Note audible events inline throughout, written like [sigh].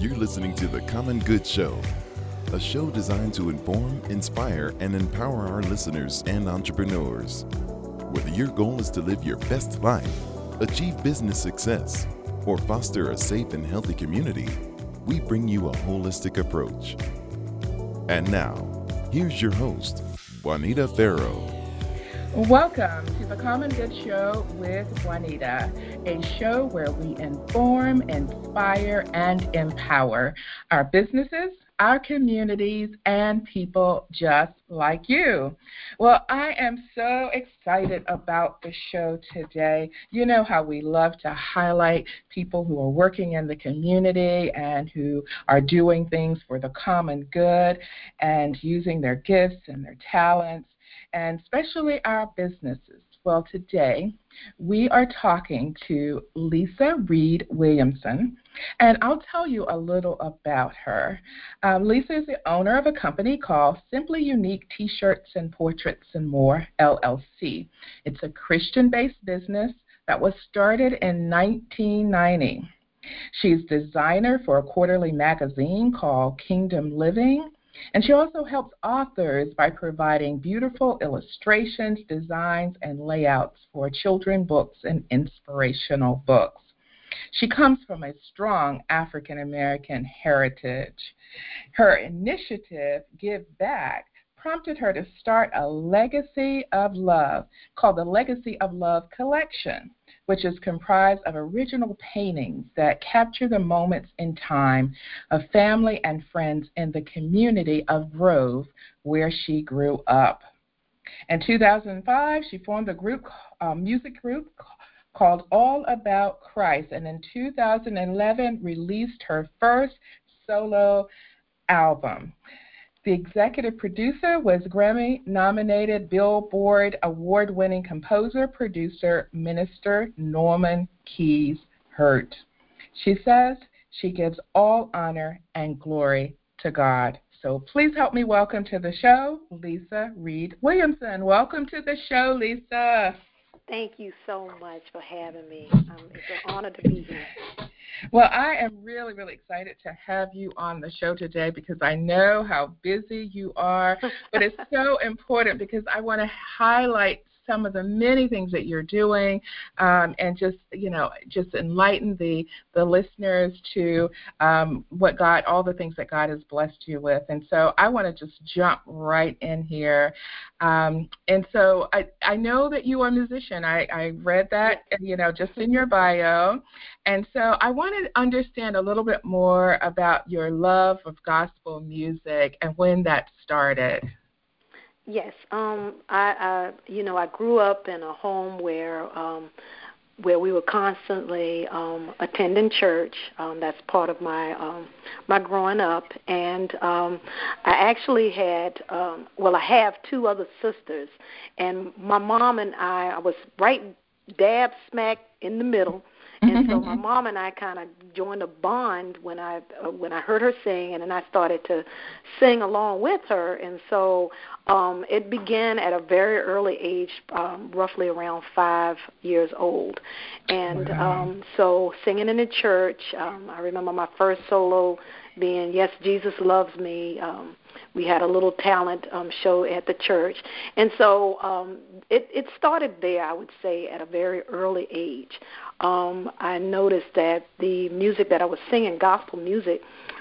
You're listening to The Common Good Show, a show designed to inform, inspire, and empower our listeners and entrepreneurs. Whether your goal is to live your best life, achieve business success, or foster a safe and healthy community, we bring you a holistic approach. And now, here's your host, Juanita Farrow. Welcome to the Common Good Show with Juanita, a show where we inform, inspire, and empower our businesses, our communities, and people just like you. Well, I am so excited about the show today. You know how we love to highlight people who are working in the community and who are doing things for the common good and using their gifts and their talents and especially our businesses. Well, today we are talking to Lisa Reed Williamson, and I'll tell you a little about her. Um, Lisa is the owner of a company called Simply Unique T shirts and Portraits and More, LLC. It's a Christian based business that was started in 1990. She's designer for a quarterly magazine called Kingdom Living and she also helps authors by providing beautiful illustrations, designs, and layouts for children books and inspirational books. She comes from a strong African American heritage. Her initiative, Give Back, prompted her to start a legacy of love called the Legacy of Love Collection which is comprised of original paintings that capture the moments in time of family and friends in the community of Grove where she grew up. In 2005, she formed a group, a music group called All About Christ, and in 2011 released her first solo album. The executive producer was Grammy nominated Billboard award winning composer, producer, minister Norman Keys Hurt. She says she gives all honor and glory to God. So please help me welcome to the show Lisa Reed Williamson. Welcome to the show, Lisa. Thank you so much for having me. Um, it's an honor to be here. Well, I am really, really excited to have you on the show today because I know how busy you are, but it's [laughs] so important because I want to highlight some of the many things that you're doing um, and just you know just enlighten the the listeners to um, what God all the things that God has blessed you with. And so I want to just jump right in here. Um, and so I I know that you are a musician. I I read that you know just in your bio. And so I want to understand a little bit more about your love of gospel music and when that started. Yes, um, I, I, you know, I grew up in a home where, um, where we were constantly um, attending church. Um, that's part of my um, my growing up, and um, I actually had, um, well, I have two other sisters, and my mom and I, I was right dab smack in the middle and so my mom and I kind of joined a bond when I uh, when I heard her sing, and then I started to sing along with her. And so um, it began at a very early age, um, roughly around five years old. And wow. um, so singing in the church, um, I remember my first solo being "Yes, Jesus Loves Me." Um, we had a little talent um, show at the church, and so um, it, it started there. I would say at a very early age. Um, I noticed that the music that I was singing, gospel music,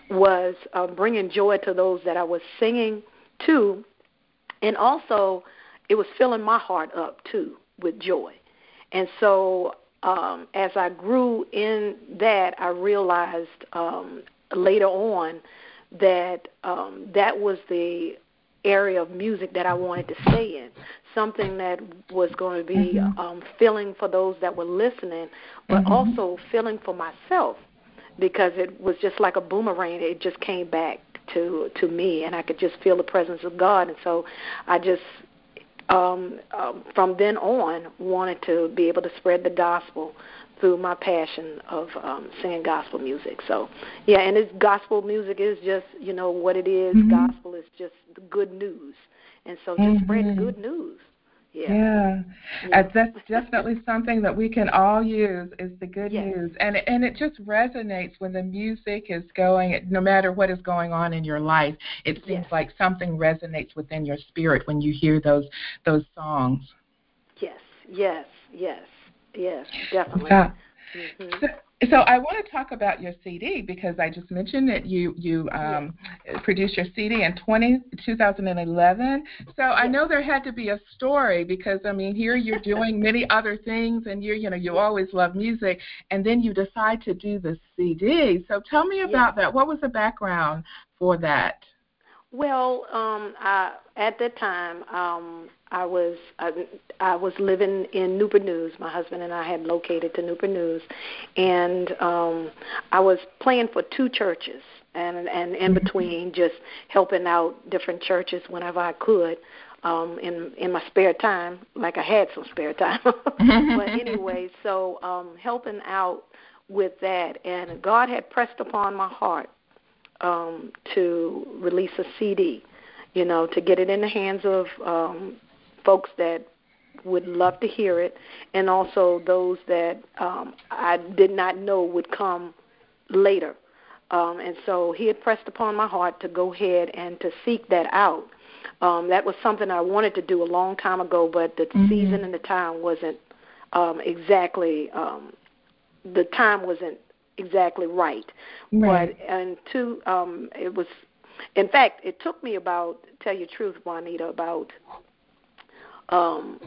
was uh, bringing joy to those that I was singing to, and also it was filling my heart up too with joy. And so um, as I grew in that, I realized um, later on that um, that was the area of music that I wanted to stay in, something that was going to be mm-hmm. um, filling for those that were listening, but mm-hmm. also filling for myself because it was just like a boomerang. It just came back to to me, and I could just feel the presence of God, and so I just um, um, from then on wanted to be able to spread the gospel through my passion of um, singing gospel music. So, yeah, and it's gospel music is just you know what it is. Mm-hmm. Gospel is just the good news, and so just mm-hmm. spread good news. Yeah. yeah. yeah. Uh, that's definitely something that we can all use is the good yes. news. And and it just resonates when the music is going no matter what is going on in your life. It seems yes. like something resonates within your spirit when you hear those those songs. Yes. Yes. Yes. Yes, definitely. Yeah. Mm-hmm. So, so I want to talk about your CD because I just mentioned that you you um, yeah. produced your CD in 20, 2011. So yeah. I know there had to be a story because I mean here you're doing [laughs] many other things and you you know you always love music and then you decide to do the CD. So tell me about yeah. that. What was the background for that? Well, um, I, at that time, um, I was I, I was living in Newport News. My husband and I had located to Newport News, and um, I was playing for two churches, and and in mm-hmm. between just helping out different churches whenever I could. Um, in in my spare time, like I had some spare time. [laughs] but anyway, [laughs] so um, helping out with that, and God had pressed upon my heart um, to release a CD, you know, to get it in the hands of um, folks that would love to hear it, and also those that um, I did not know would come later. Um, and so he had pressed upon my heart to go ahead and to seek that out. Um, that was something I wanted to do a long time ago, but the mm-hmm. season and the time wasn't um, exactly um, the time wasn't exactly right. right. But and two, um, it was. In fact, it took me about tell you the truth, Juanita, about um,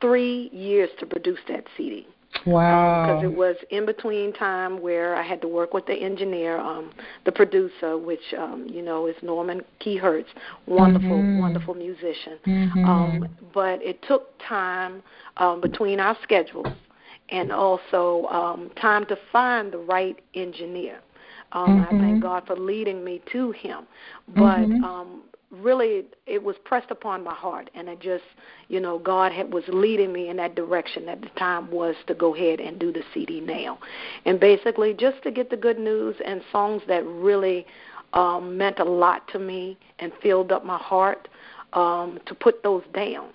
three years to produce that CD. Wow. Because um, it was in between time where I had to work with the engineer, um, the producer, which um, you know is Norman Keyhertz, wonderful, mm-hmm. wonderful musician. Mm-hmm. Um, but it took time um, between our schedules and also um, time to find the right engineer. Um, mm-hmm. I thank God for leading me to him. But mm-hmm. um, really, it was pressed upon my heart, and it just, you know, God had, was leading me in that direction at the time was to go ahead and do the CD now. And basically, just to get the good news and songs that really um, meant a lot to me and filled up my heart, um, to put those down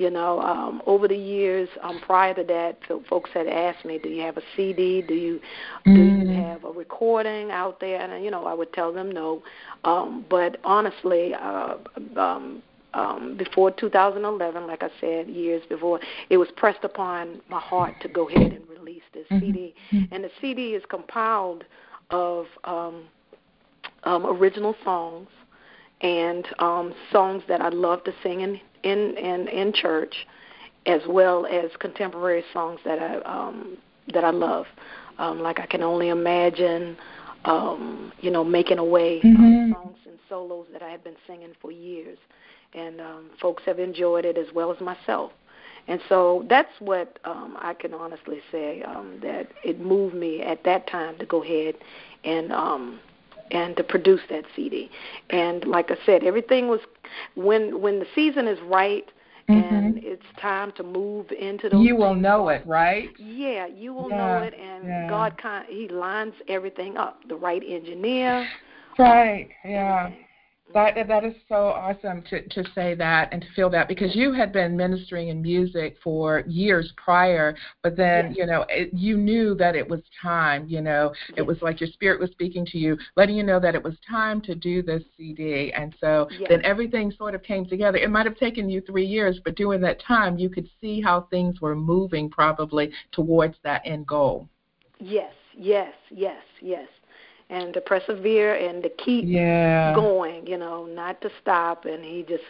you know, um, over the years, um, prior to that, folks had asked me, "Do you have a CD? Do you mm-hmm. do you mm-hmm. have a recording out there?" And you know, I would tell them no. Um, but honestly, uh, um, um, before 2011, like I said, years before, it was pressed upon my heart to go ahead and release this mm-hmm. CD. Mm-hmm. And the CD is compiled of um, um, original songs and um, songs that I love to sing in in in, in church, as well as contemporary songs that I um, that I love, um, like I can only imagine, um, you know, making a way, mm-hmm. um, songs and solos that I have been singing for years, and um, folks have enjoyed it as well as myself. And so that's what um, I can honestly say um, that it moved me at that time to go ahead and um, and to produce that CD. And like I said, everything was when when the season is right mm-hmm. and it's time to move into those. You will know it, right? Yeah, you will yeah, know it, and yeah. God kind He lines everything up. The right engineer. Right. Yeah. That that is so awesome to to say that and to feel that because you had been ministering in music for years prior, but then yes. you know it, you knew that it was time. You know, yes. it was like your spirit was speaking to you, letting you know that it was time to do this CD, and so yes. then everything sort of came together. It might have taken you three years, but during that time, you could see how things were moving probably towards that end goal. Yes, yes, yes, yes and to persevere and to keep yeah. going, you know, not to stop. And he just,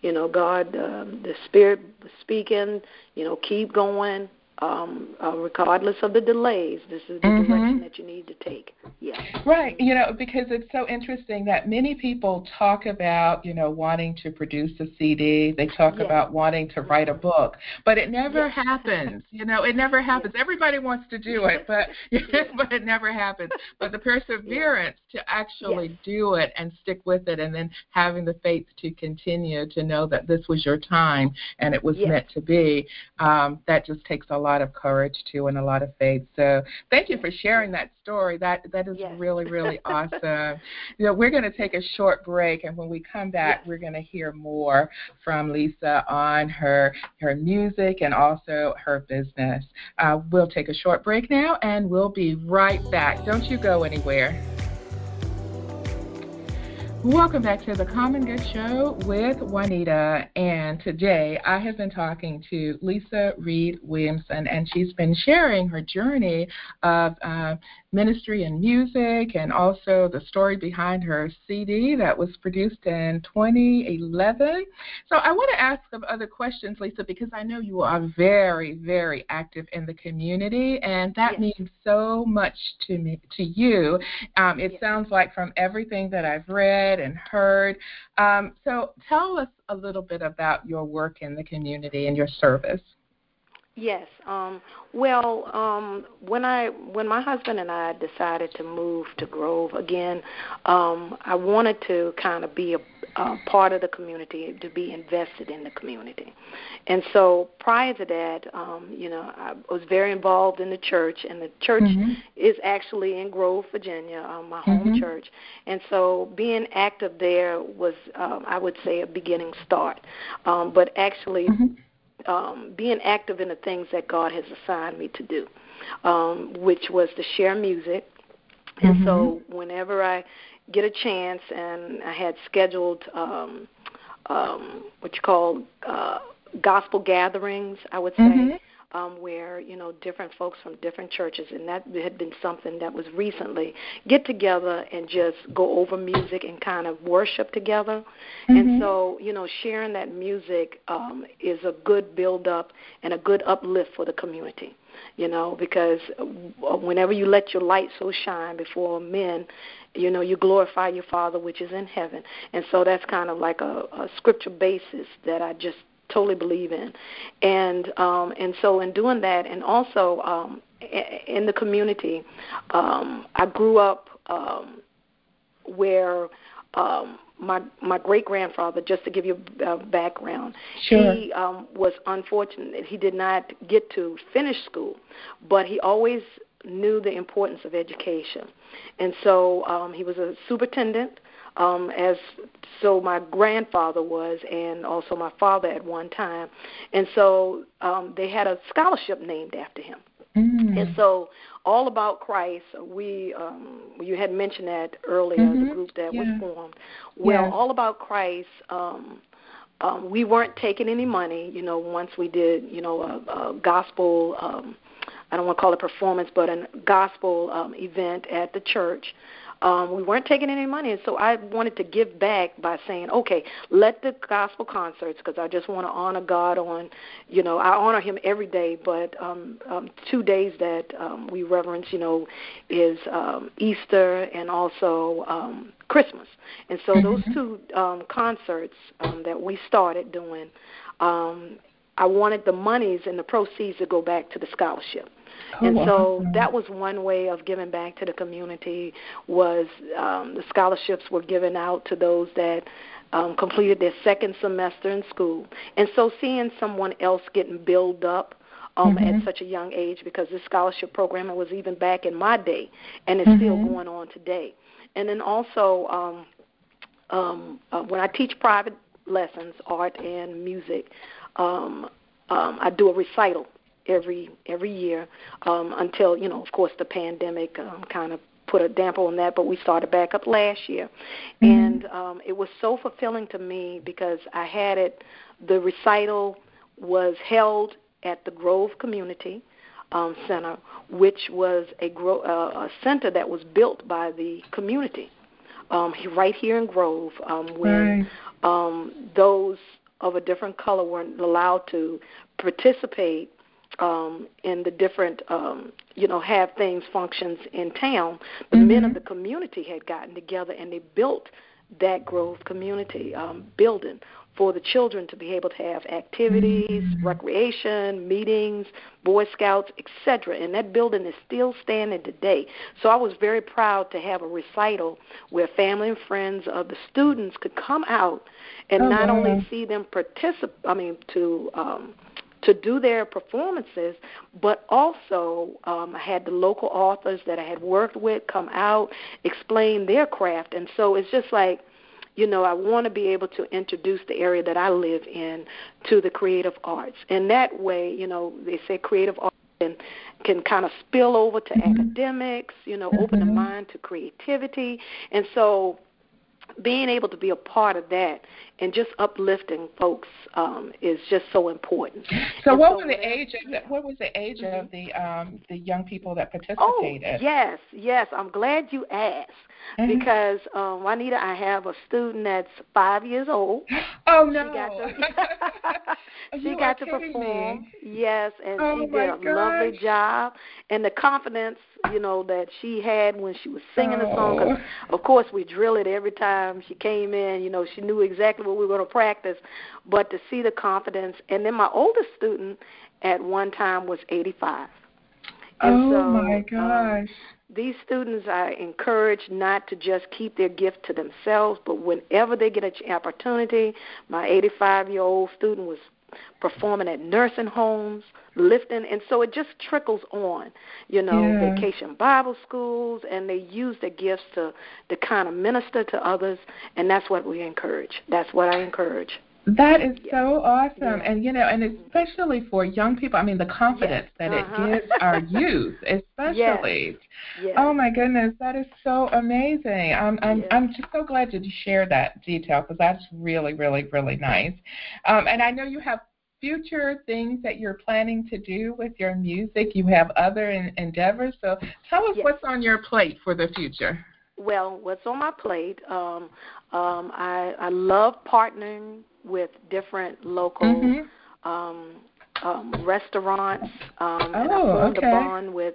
you know, God, uh, the Spirit speaking, you know, keep going, um, uh, regardless of the delays. This is the mm-hmm. direction that you need to take. Yeah. Right. You know, because it's so interesting that many people talk about, you know, wanting to produce a CD. They talk yes. about wanting to write a book, but it never yes. happens. You know, it never happens. Yes. Everybody wants to do it, but [laughs] [laughs] but it never happens. But the perseverance to actually do it and stick with it, and then having the faith to continue to know that this was your time and it was meant to be, um, that just takes a lot of courage too and a lot of faith. So thank you for sharing that story. That that is yes. really really [laughs] awesome. You know, we're going to take a short break, and when we come back, yes. we're going to hear more from Lisa on her her music and also her business. Uh, we'll take a short break now, and we'll be right back. Don't you go anywhere. Welcome back to the Common Good Show with Juanita. And today I have been talking to Lisa Reed Williamson, and she's been sharing her journey of uh, ministry and music and also the story behind her CD that was produced in 2011. So I want to ask some other questions, Lisa, because I know you are very, very active in the community, and that yes. means so much to me, to you. Um, it yes. sounds like from everything that I've read read and heard. Um, so tell us a little bit about your work in the community and your service. Yes. Um, well, um, when I when my husband and I decided to move to Grove again, um, I wanted to kind of be a, a part of the community, to be invested in the community, and so prior to that, um, you know, I was very involved in the church, and the church mm-hmm. is actually in Grove, Virginia, um, my home mm-hmm. church, and so being active there was, um, I would say, a beginning start, um, but actually. Mm-hmm um, being active in the things that God has assigned me to do, um, which was to share music. And mm-hmm. so whenever I get a chance, and I had scheduled um, um, what you call uh, gospel gatherings, I would say. Mm-hmm um, where you know different folks from different churches, and that had been something that was recently get together and just go over music and kind of worship together. Mm-hmm. And so you know, sharing that music um, is a good build up and a good uplift for the community. You know, because uh, whenever you let your light so shine before men, you know you glorify your father which is in heaven and so that's kind of like a, a scripture basis that i just totally believe in, and um, and so in doing that, and also um, in the community, um, I grew up um, where. Um, my my great grandfather, just to give you a background, sure. he um, was unfortunate. He did not get to finish school, but he always knew the importance of education, and so um, he was a superintendent um, as so my grandfather was, and also my father at one time, and so um, they had a scholarship named after him. Mm. And so, all about Christ, we um, you had mentioned that earlier, mm-hmm. the group that yeah. was formed. Well, yeah. all about Christ. Um, um, we weren't taking any money, you know. Once we did, you know, a, a gospel. Um, I don't want to call it performance, but a gospel um, event at the church um, we weren't taking any money, and so I wanted to give back by saying, okay, let the gospel concerts, because I just want to honor God on, you know, I honor Him every day, but um, um, two days that um, we reverence, you know, is um, Easter and also um, Christmas, and so those mm-hmm. two um, concerts um, that we started doing. Um, I wanted the monies and the proceeds to go back to the scholarship. Oh, and so that was one way of giving back to the community was um, the scholarships were given out to those that um, completed their second semester in school. And so seeing someone else getting built up um, mm-hmm. at such a young age because this scholarship program was even back in my day and it's mm-hmm. still going on today. And then also um, um, uh, when I teach private lessons, art and music, um, um, I do a recital every every year um, until you know, of course, the pandemic um, kind of put a damper on that. But we started back up last year, mm-hmm. and um, it was so fulfilling to me because I had it. The recital was held at the Grove Community um, Center, which was a, gro- uh, a center that was built by the community um, right here in Grove. Um, when right. um, those of a different color weren't allowed to participate um, in the different, um, you know, have things functions in town, the mm-hmm. men of the community had gotten together and they built that Grove community um, building for the children to be able to have activities, mm-hmm. recreation, meetings, Boy Scouts, etc. And that building is still standing today. So I was very proud to have a recital where family and friends of the students could come out and oh, not wow. only see them participate, I mean, to um, to do their performances, but also um, I had the local authors that I had worked with come out, explain their craft, and so it's just like you know, I want to be able to introduce the area that I live in to the creative arts. And that way, you know, they say creative arts can, can kind of spill over to mm-hmm. academics, you know, mm-hmm. open the mind to creativity. And so being able to be a part of that and just uplifting folks um, is just so important. So, and what so was the age? Of the, what was the age mm-hmm. of the um, the young people that participated? Oh, yes, yes. I'm glad you asked mm-hmm. because um, Juanita, I have a student that's five years old. [gasps] Oh no! She got to, [laughs] [laughs] she got to perform. Me. Yes, and oh, she did a gosh. lovely job, and the confidence you know that she had when she was singing oh. the song. Cause of course, we drill it every time she came in. You know, she knew exactly what we were going to practice, but to see the confidence. And then my oldest student at one time was 85. And oh so, my um, gosh. Um, these students are encouraged not to just keep their gift to themselves, but whenever they get an opportunity, my 85 year old student was performing at nursing homes, lifting, and so it just trickles on. You know, yeah. vacation Bible schools, and they use their gifts to to kind of minister to others, and that's what we encourage. That's what I encourage. That is so awesome, and you know, and especially for young people. I mean, the confidence yes. that uh-huh. it gives our [laughs] youth, especially. Yes. Yes. Oh my goodness, that is so amazing. I'm I'm I'm just so glad to share that detail because that's really really really nice. Um, and I know you have future things that you're planning to do with your music. You have other endeavors, so tell us what's on your plate for the future. Well, what's on my plate? Um, um, I I love partnering with different local mm-hmm. um, um, restaurants, um, oh, and I formed okay. a bond with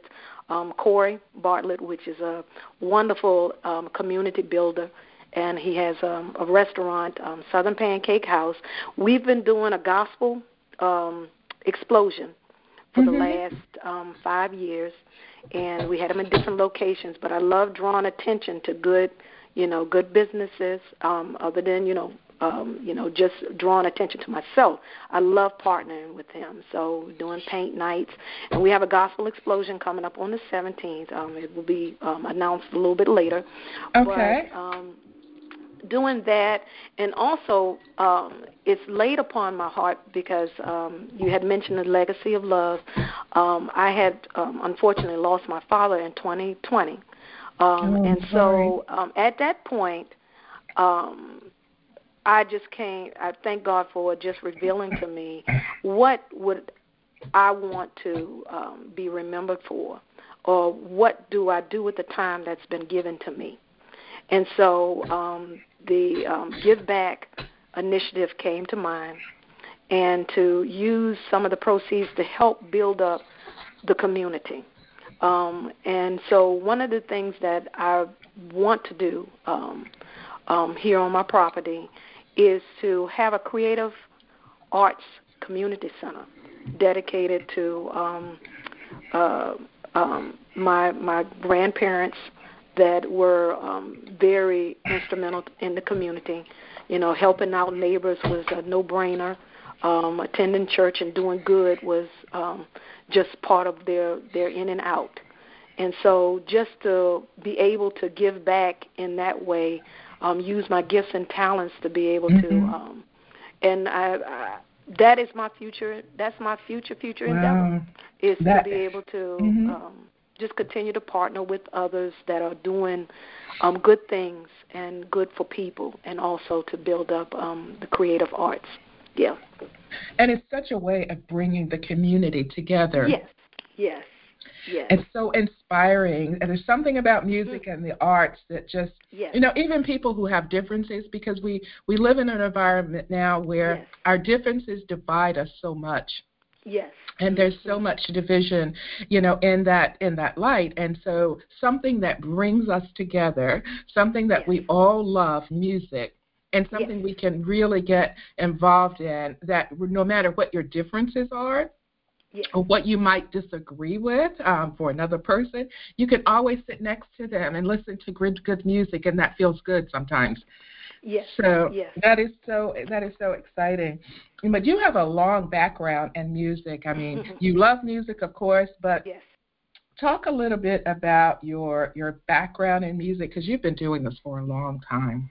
um, Corey Bartlett, which is a wonderful um, community builder, and he has um, a restaurant, um, Southern Pancake House. We've been doing a gospel um, explosion for mm-hmm. the last um, five years, and we had them in different locations. But I love drawing attention to good, you know, good businesses, um, other than you know um, you know, just drawing attention to myself. I love partnering with him. So doing paint nights, and we have a gospel explosion coming up on the 17th. Um, it will be um, announced a little bit later. Okay. But, um, doing that, and also um, it's laid upon my heart because um, you had mentioned the legacy of love. Um, I had um, unfortunately lost my father in 2020, um, oh, and sorry. so um, at that point. Um, I just can't. I thank God for just revealing to me what would I want to um, be remembered for, or what do I do with the time that's been given to me. And so um, the um, Give Back initiative came to mind, and to use some of the proceeds to help build up the community. Um, and so one of the things that I want to do um, um, here on my property is to have a creative arts community center dedicated to um, uh, um, my my grandparents that were um, very instrumental in the community. You know, helping out neighbors was a no-brainer. Um, attending church and doing good was um, just part of their their in and out. And so, just to be able to give back in that way um, use my gifts and talents to be able mm-hmm. to. Um, and I, I, that is my future. That's my future future wow. endeavor is that, to be able to mm-hmm. um, just continue to partner with others that are doing um, good things and good for people, and also to build up um, the creative arts. Yeah. And it's such a way of bringing the community together. Yes. Yes. Yes. It's so inspiring. And there's something about music mm-hmm. and the arts that just, yes. you know, even people who have differences, because we, we live in an environment now where yes. our differences divide us so much. Yes. And there's so mm-hmm. much division, you know, in that in that light. And so something that brings us together, something that yes. we all love, music, and something yes. we can really get involved in that no matter what your differences are, Yes. or what you might disagree with um, for another person, you can always sit next to them and listen to good, good music, and that feels good sometimes. Yes. So yes. that is so that is so exciting. But you have a long background in music. I mean, [laughs] you love music, of course, but yes. talk a little bit about your your background in music because you've been doing this for a long time.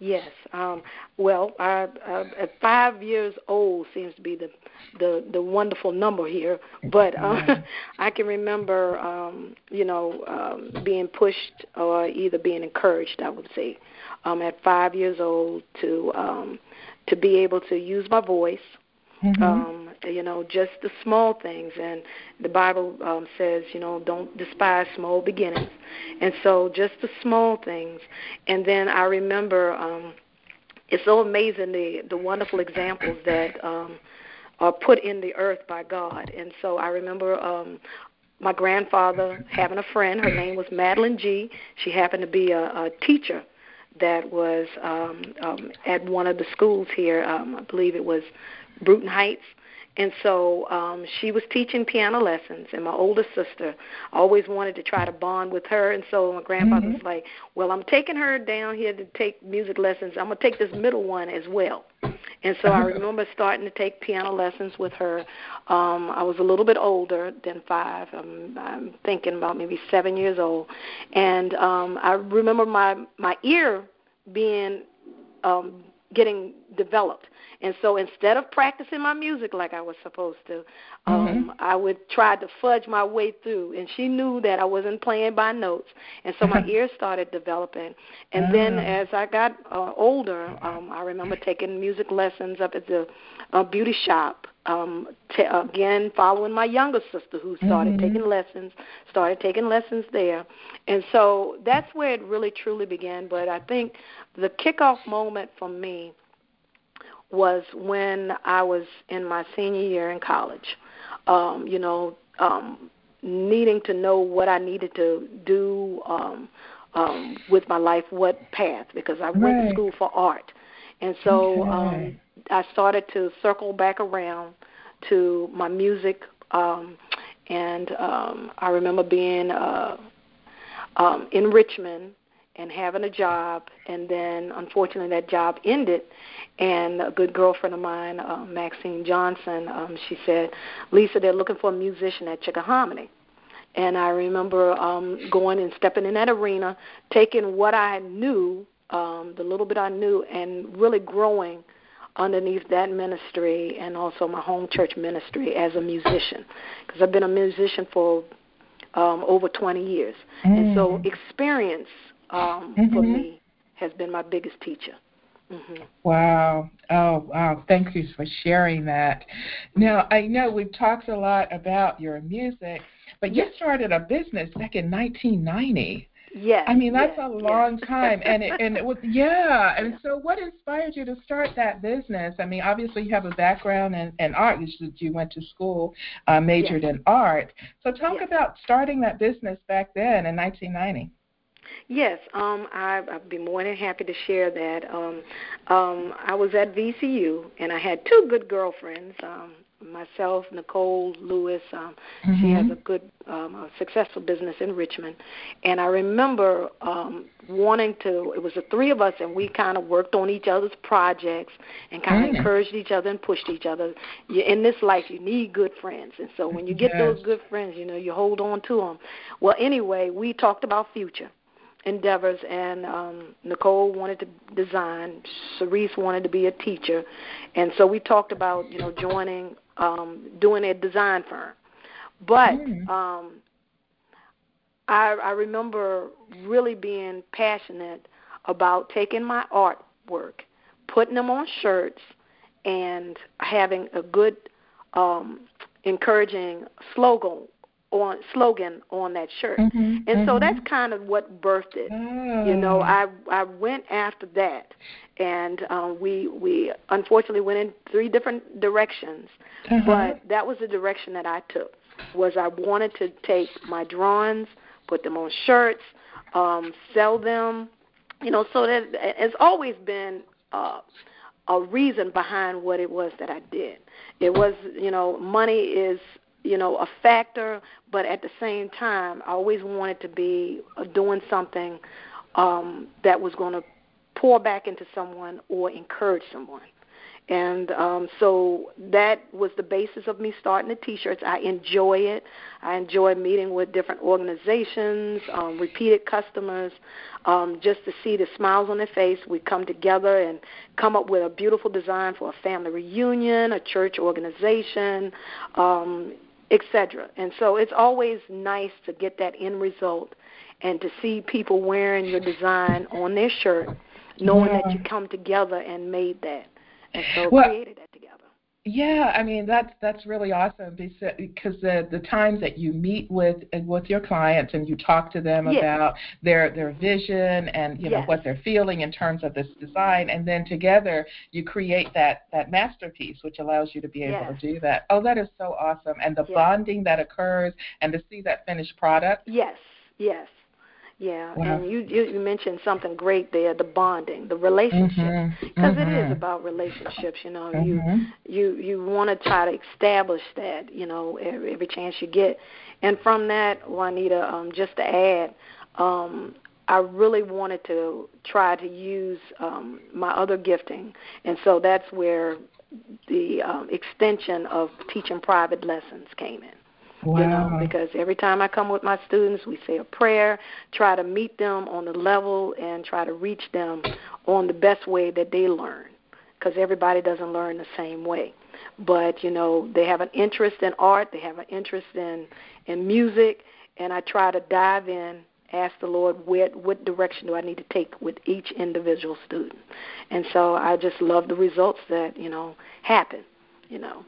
Yes. Um, well, I, uh, at five years old seems to be the the, the wonderful number here. But uh, [laughs] I can remember, um, you know, um, being pushed or either being encouraged. I would say, um, at five years old to um, to be able to use my voice. Mm-hmm. Um, you know, just the small things. And the Bible um, says, you know, don't despise small beginnings. And so just the small things. And then I remember um, it's so amazing the, the wonderful examples that um, are put in the earth by God. And so I remember um, my grandfather having a friend. Her name was Madeline G. She happened to be a, a teacher that was um, um, at one of the schools here. Um, I believe it was Bruton Heights. And so um, she was teaching piano lessons, and my older sister always wanted to try to bond with her. And so my grandfather Mhm. was like, "Well, I'm taking her down here to take music lessons. I'm gonna take this middle one as well." And so I [laughs] remember starting to take piano lessons with her. Um, I was a little bit older than five. I'm, I'm thinking about maybe seven years old, and um, I remember my my ear being um, getting developed. And so instead of practicing my music like I was supposed to, um, I would try to fudge my way through. And she knew that I wasn't playing by notes. And so my [laughs] ears started developing. And then Ah. as I got uh, older, um, I remember taking music lessons up at the uh, beauty shop. Um, t- again, following my younger sister who started Mhm. taking lessons, started taking lessons there. And so that's where it really truly began. But I think the kickoff moment for me was when I was in my senior year in college. Um, you know, um, needing to know what I needed to do um, um, with my life, what path, because I went Right. to school for art. And so Okay. um, I started to circle back around to my music. Um, and um, I remember being uh, um, in Richmond and having a job, and then unfortunately that job ended. And a good girlfriend of mine, uh, Maxine Johnson, um, she said, "Lisa, they're looking for a musician at Chickahominy." And I remember um, going and stepping in that arena, taking what I knew, um, the little bit I knew, and really growing underneath that ministry and also my home church ministry as a musician. Because I've been a musician for um, over 20 years. And so Mm. experience um, for Mhm. me has been my biggest teacher. hmm Wow. Oh, wow. Thank you for sharing that. Now, I know we've talked a lot about your music, but you started a business back in 1990. Yes. I mean, that's yes, a long yes. time, and it, and it was [laughs] yeah. And Yeah. so, what inspired you to start that business? I mean, obviously, you have a background in, in art. You, you went to school, uh, majored in art. So, talk Yes. about starting that business back then in 1990. Yes, um, I, I'd be more than happy to share that. Um, um, I was at VCU, and I had two good girlfriends. Um, myself, Nicole Lewis. Um, She has Mhm. a good, um, a successful business in Richmond, and I remember um, wanting to. It was the three of us, and we kind of worked on each other's projects and kind of Mm. encouraged each other and pushed each other. You, in this life, you need good friends, and so when you get those good friends, you know you hold on to them. Well, anyway, we talked about future endeavors and um Nicole wanted to design, Cerise wanted to be a teacher. And so we talked about, you know, joining um doing a design firm. But Mm. um I I remember really being passionate about taking my artwork, putting them on shirts and having a good um encouraging slogan on slogan on that shirt. Mhm, And so mhm. that's kind of what birthed it. Oh. You know, I I went after that, and uh, we we unfortunately went in three different directions, Uh-huh. but that was the direction that I took. Was I wanted to take my drawings, put them on shirts, um, sell them, you know. So that it's always been uh, a reason behind what it was that I did. It was, you know, money is you know a factor but at the same time i always wanted to be uh, doing something um that was going to pour back into someone or encourage someone. And um, so that was the basis of me starting the T-shirts. I enjoy it. I enjoy meeting with different organizations, um, repeated customers, um, just to see the smiles on their face. We come together and come up with a beautiful design for a family reunion, a church organization, um, etc. And so it's always nice to get that end result and to see people wearing your design on their shirt, knowing yeah. that you come together and made that and so well, created that together. Yeah, I mean that's that's really awesome because the the times that you meet with with your clients and you talk to them yes. about their their vision and you know what they're feeling in terms of this design, and then together you create that that masterpiece, which allows you to be able yes. to do that. Oh, that is so awesome! And the bonding that occurs, and to see that finished product. Yes, yes. Yeah, and you, you you mentioned something great there, the bonding, the relationship, because mm-hmm. mm-hmm. about relationships. You know, mm-hmm. you you you want to try to establish that. You know, every, every chance you get, and from that, Juanita, um, just to add, um, I really wanted to try to use um, my other gifting, and so that's where the um, extension of teaching private lessons came in. Wow. You know, because every time I come with my students, we say a prayer, try to meet them on the level and try to reach them on the best way that they learn. Because everybody doesn't learn the same way. But, you know, they have an interest in art, they have an interest in, in music, and I try to dive in ask the Lord where, what direction do I need to take with each individual student. And so I just love the results that, you know, happen, you know.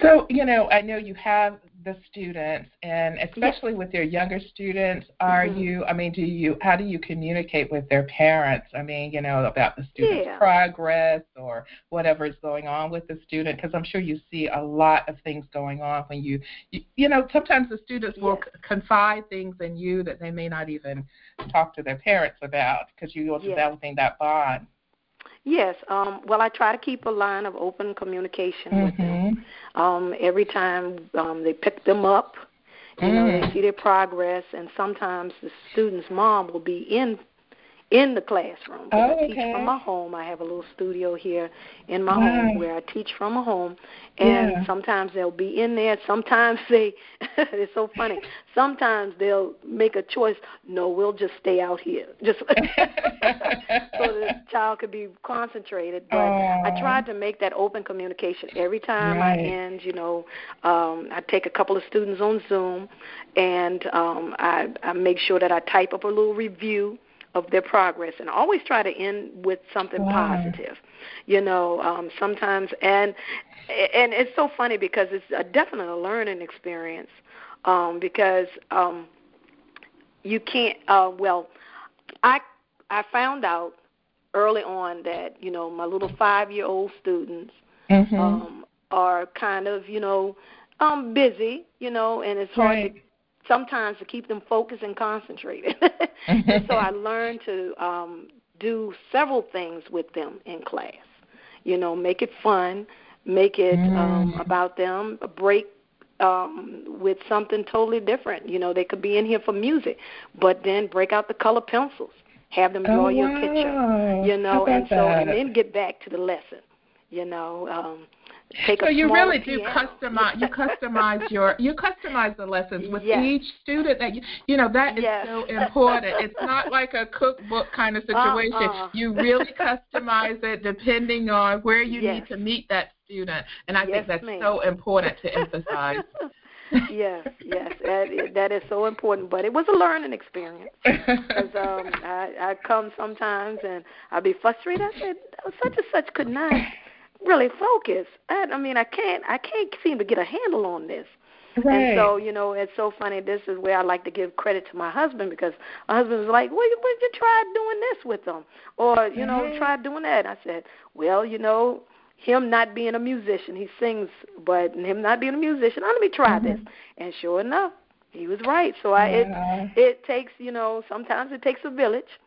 So, you know, I know you have the students and especially with your younger students are mm-hmm. you i mean do you how do you communicate with their parents i mean you know about the student's yeah. progress or whatever is going on with the student because i'm sure you see a lot of things going on when you you, you know sometimes the students will yes. confide things in you that they may not even talk to their parents about because you're yes. developing that bond Yes. Um, well, I try to keep a line of open communication mm-hmm. with them. Mm-hmm. Um, every time um, they pick them up, you mm. know, they mm. see their progress, and sometimes the student's mom will be in in the classroom. Oh, I teach from my home. I have a little studio here in my wow. home where I teach from a home, and yeah. sometimes they'll be in there. [laughs] Sometimes they, [laughs] it's so funny. Sometimes they'll make a choice. No, we'll just stay out here, [laughs] just so the child could be concentrated. But Aww. I tried to make that open communication every time right. I end. You know, um, I take a couple of students on Zoom, and um, I, I make sure that I type up a little review of their progress and always try to end with something wow. positive you know um sometimes and and it's so funny because it's definitely a definite learning experience um because um you can't uh well i i found out early on that you know my little five year old students mm-hmm. um are kind of you know um busy you know and it's hard right. to sometimes to keep them focused and concentrated. [laughs] and so I learned to um, do several things with them in class. You know, make it fun, make it mm. um, about them, break um with something totally different. You know, they could be in here for music, but then break out the color pencils, have them draw oh, your wow. picture. You know, and so that? and then get back to the lesson. You know, um take so you really piano. do customize you customize your you customize the lessons with yes. each student that you you know that is yes. so important it's not like a cookbook kind of situation uh-uh. you really customize it depending on where you yes. need to meet that student and i think that's ma'am. so important to emphasize [laughs] yes, yes, that, that is so important. But it was a learning experience because um, I, I come sometimes and I'll be frustrated. I said, such and such could not really focus. I, I mean, I can't I can't seem to get a handle on this. Right. And so, you know, it's so funny. This is where I like to give credit to my husband because my husband was like, "Well, would you try doing this with them, or you know, mm-hmm. try doing that?" And I said, "Well, you know, him not being a musician, he sings, but him not being a musician, let me try mm-hmm. this." And sure enough, he was right. So I yeah. it it takes, you know, sometimes it takes a village,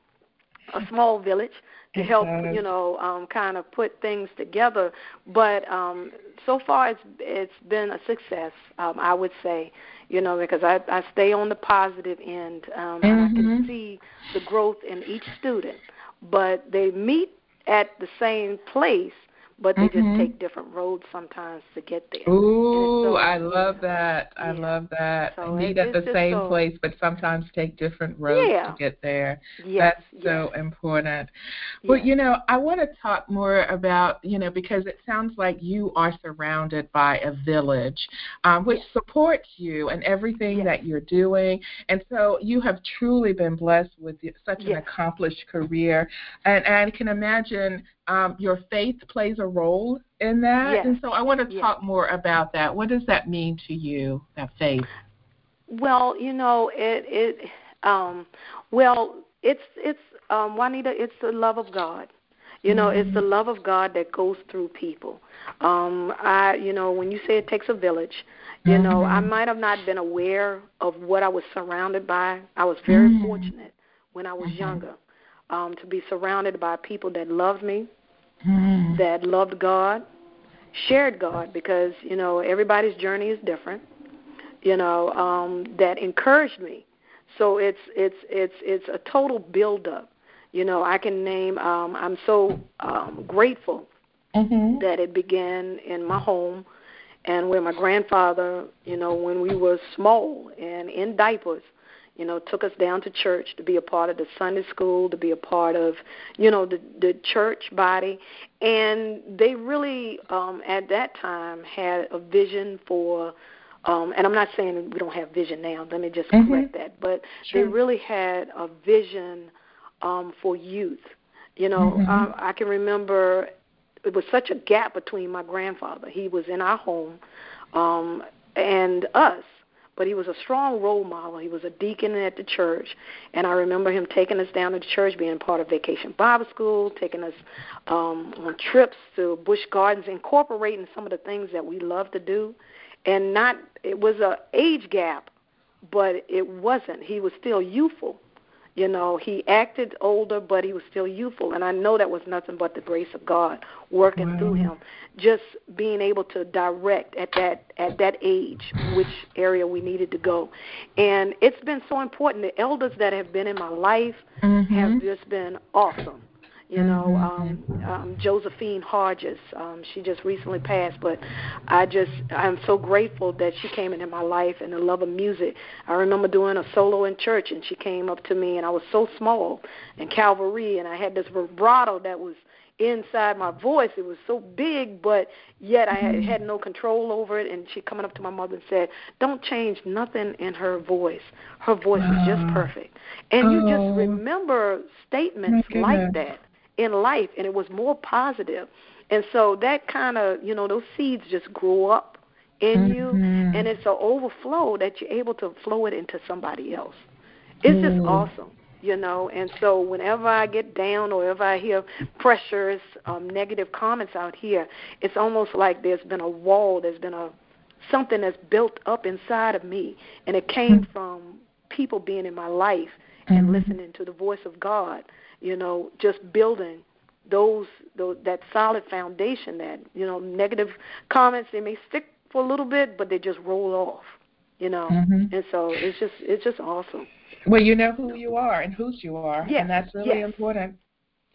a small village, to help you know um kind of put things together. But um so far it's it's been a success um i would say you know because i i stay on the positive end um mm-hmm. and i can see the growth in each student. But they meet at the same place but they mm-hmm. just take different roads sometimes to get there. Ooh, so, I love that. I yeah. love that. So meet at the same so, place, but sometimes take different roads yeah. to get there. Yes, That's so yes. important. Yes. Well, you know, I want to talk more about, you know, because it sounds like you are surrounded by a village, um, which yes. supports you and everything yes. that you're doing, and so you have truly been blessed with such an accomplished career, and, and I can imagine um, your faith plays a role in that. Yes. And so I want to yes. talk more about that. What does that mean to you, that faith? Well, you know, it it um well, it's it's um Juanita, it's the love of God. You know, mm-hmm. it's the love of God that goes through people. Um I you know, when you say it takes a village, you mm-hmm. know, I might have not been aware of what I was surrounded by. I was very mm-hmm. fortunate when I was younger um to be surrounded by people that loved me, mm-hmm. that loved God, shared God because, you know, everybody's journey is different. You know, um, that encouraged me. So it's it's it's it's a total build up. You know, I can name um I'm so um grateful mm-hmm. that it began in my home and where my grandfather, you know, when we were small and in diapers, you know, took us down to church to be a part of the Sunday school, to be a part of, you know, the the church body, and they really um, at that time had a vision for. Um, and I'm not saying we don't have vision now. Let me just mm-hmm. correct that. But sure. they really had a vision um, for youth. You know, mm-hmm. uh, I can remember it was such a gap between my grandfather. He was in our home, um, and us but he was a strong role model. He was a deacon at the church, and I remember him taking us down to the church, being part of Vacation Bible School, taking us um, on trips to Busch Gardens, incorporating some of the things that we love to do, and not it was a age gap, but it wasn't. He was still youthful. You know, he acted older, but he was still youthful, and I know that was nothing but the grace of God working through him. Just being able to direct at that at that age which area we needed to go, and it's been so important. The elders that have been in my life mm-hmm. have just been awesome. You know, mm-hmm. um, um, Josephine Hodges. Um, she just recently passed, but I just I'm so grateful that she came into my life and the love of music. I remember doing a solo in church, and she came up to me, and I was so small in Calvary, and I had this vibrato that was inside my voice. It was so big, but yet I had, had no control over it. And she coming up to my mother and said, "Don't change nothing in her voice. Her voice wow. is just perfect." And oh. you just remember statements like that in life, and it was more positive. And so that kind of, you know, those seeds just grow up in mm-hmm. you, and it's an overflow that you're able to flow it into somebody else. It's mm. just awesome, you know. And so whenever I get down or if I hear pressures, um, negative comments out here, it's almost like there's been a wall, there's been a something that's built up inside of me, and it came mm-hmm. from people being in my life and mm-hmm. listening to the voice of God you know, just building those, those that solid foundation that, you know, negative comments they may stick for a little bit but they just roll off, you know. Mm-hmm. And so it's just it's just awesome. Well, you know who you are and whose you are, yes. and that's really yes. important.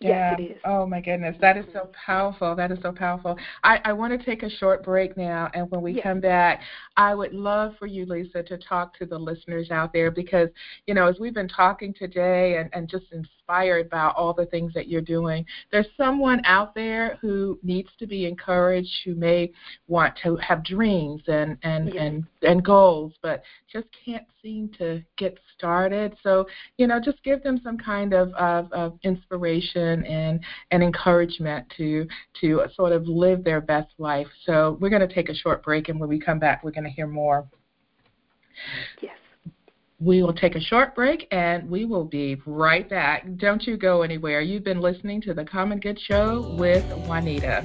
Yeah. it is. Oh my goodness, that is so mm-hmm. powerful. That is so powerful. I, I want to take a short break now, and when we yes. come back, I would love for you, Lisa, to talk to the listeners out there because you know as we've been talking today and, and just inspired by all the things that you're doing, there's someone out there who needs to be encouraged, who may want to have dreams and and yes. and and goals, but just can't seem to get started. So you know, just give them some kind of of, of inspiration and and encouragement to to sort of live their best life. So we're going to take a short break, and when we come back, we're going to hear more. Yes. We will take a short break and we will be right back. Don't you go anywhere. You've been listening to the Common Good Show with Juanita.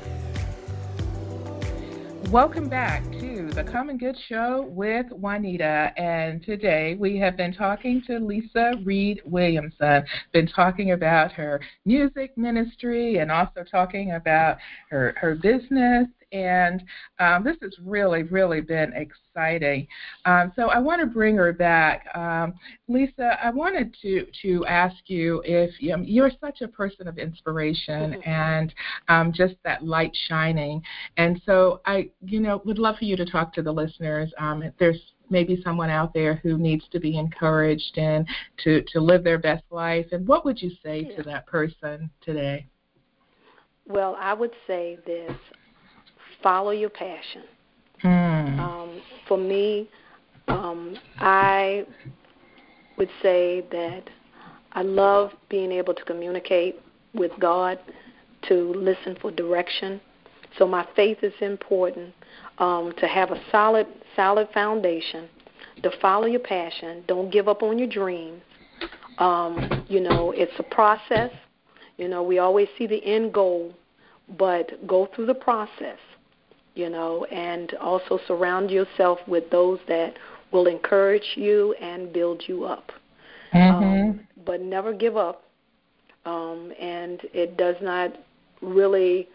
Welcome back to the Common Good Show with Juanita, and today we have been talking to Lisa Reed Williamson. Been talking about her music ministry and also talking about her her business and um, this has really, really been exciting. Um, so I want to bring her back. Um, Lisa, I wanted to, to ask you if you're such a person of inspiration mm-hmm. and um, just that light shining. And so I, you know, would love for you to talk to the listeners. Um, there's maybe someone out there who needs to be encouraged and to, to live their best life. And what would you say yeah. to that person today? Well, I would say this follow your passion. Hmm. Um, for me, um, I would say that I love being able to communicate with God, to listen for direction. So my faith is important. Um, to have a solid, solid foundation, to follow your passion. Don't give up on your dreams. Um, you know, it's a process. You know, we always see the end goal, but go through the process you know, and also surround yourself with those that will encourage you and build you up. Mm-hmm. Um, but never give up. Um, and it does not really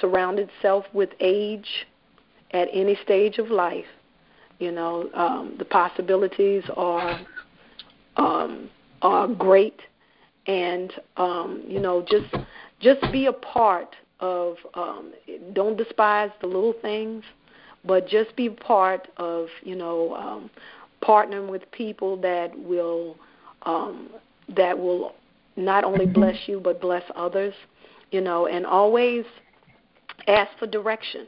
surround itself with age at any stage of life. You know, um, the possibilities are um, are great, and um, you know, just just be a part of um, don't despise the little things, but just be part of you know um, partnering with people that will um, that will not only mm-hmm. bless you but bless others, you know, and always ask for direction.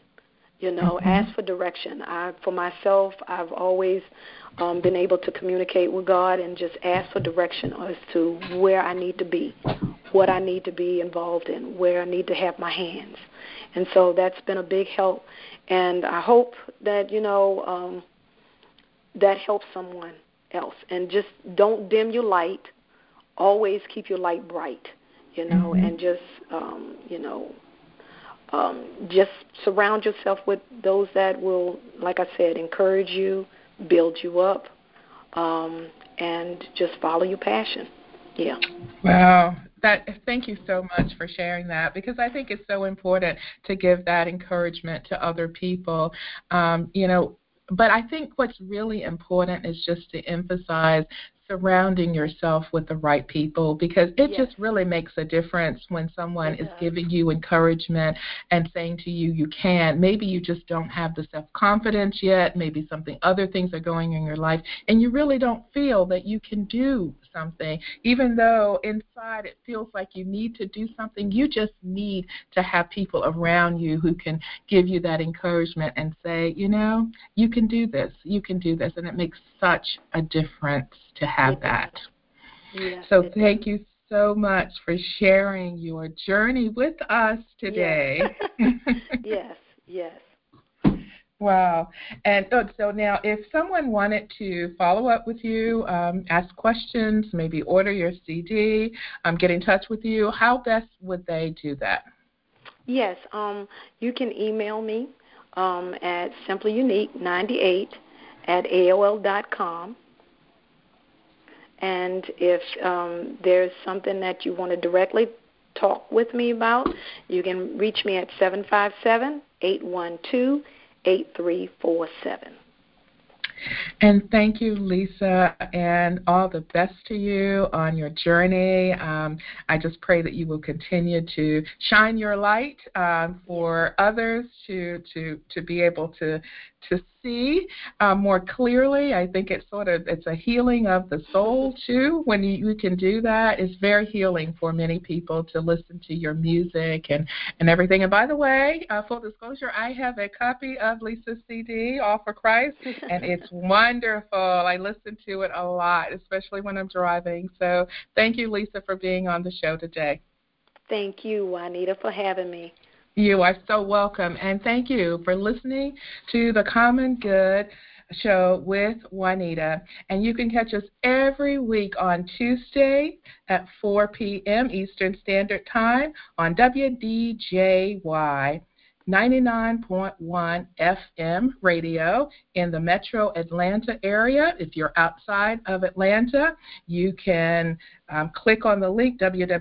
You know, mm-hmm. ask for direction. I, for myself, I've always um, been able to communicate with God and just ask for direction as to where I need to be, what I need to be involved in, where I need to have my hands. And so that's been a big help. And I hope that, you know, um, that helps someone else. And just don't dim your light. Always keep your light bright, you know, mm-hmm. and just, um, you know, um, just surround yourself with those that will, like I said, encourage you, build you up, um, and just follow your passion. Yeah. Wow. That, thank you so much for sharing that because I think it's so important to give that encouragement to other people. Um, you know, but I think what's really important is just to emphasize surrounding yourself with the right people because it yes. just really makes a difference when someone is giving you encouragement and saying to you you can. Maybe you just don't have the self confidence yet. Maybe something other things are going in your life and you really don't feel that you can do something. Even though inside it feels like you need to do something you just need to have people around you who can give you that encouragement and say you know you can do this. You can do this. And it makes such a difference to have that. so thank you so much for sharing your journey with us today. Yes, [laughs] yes. Wow. And oh, so now, if someone wanted to follow up with you, um, ask questions, maybe order your CD, um, get in touch with you, how best would they do that? Yes, um, you can email me um, at simplyunique98 at AOL dot com. And if um, there's something that you want to directly talk with me about, you can reach me at seven five seven eight one two eight three four seven. And thank you, Lisa, and all the best to you on your journey. Um, I just pray that you will continue to shine your light um, for others to to to be able to to see uh, more clearly. I think it's sort of it's a healing of the soul too. When you, you can do that, it's very healing for many people to listen to your music and and everything. And by the way, uh, full disclosure, I have a copy of Lisa's CD, All for Christ, and it's [laughs] wonderful. I listen to it a lot, especially when I'm driving. So thank you, Lisa, for being on the show today. Thank you, Juanita, for having me. You are so welcome. And thank you for listening to the Common Good show with Juanita. And you can catch us every week on Tuesday at 4 p.m. Eastern Standard Time on WDJY 99.1 FM radio in the metro Atlanta area. If you're outside of Atlanta, you can um, click on the link www.djyfm.com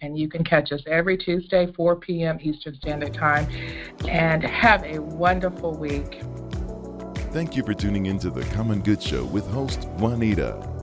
and you can catch us every Tuesday, 4 p.m. Eastern Standard Time. And have a wonderful week. Thank you for tuning in to the Common Good Show with host Juanita.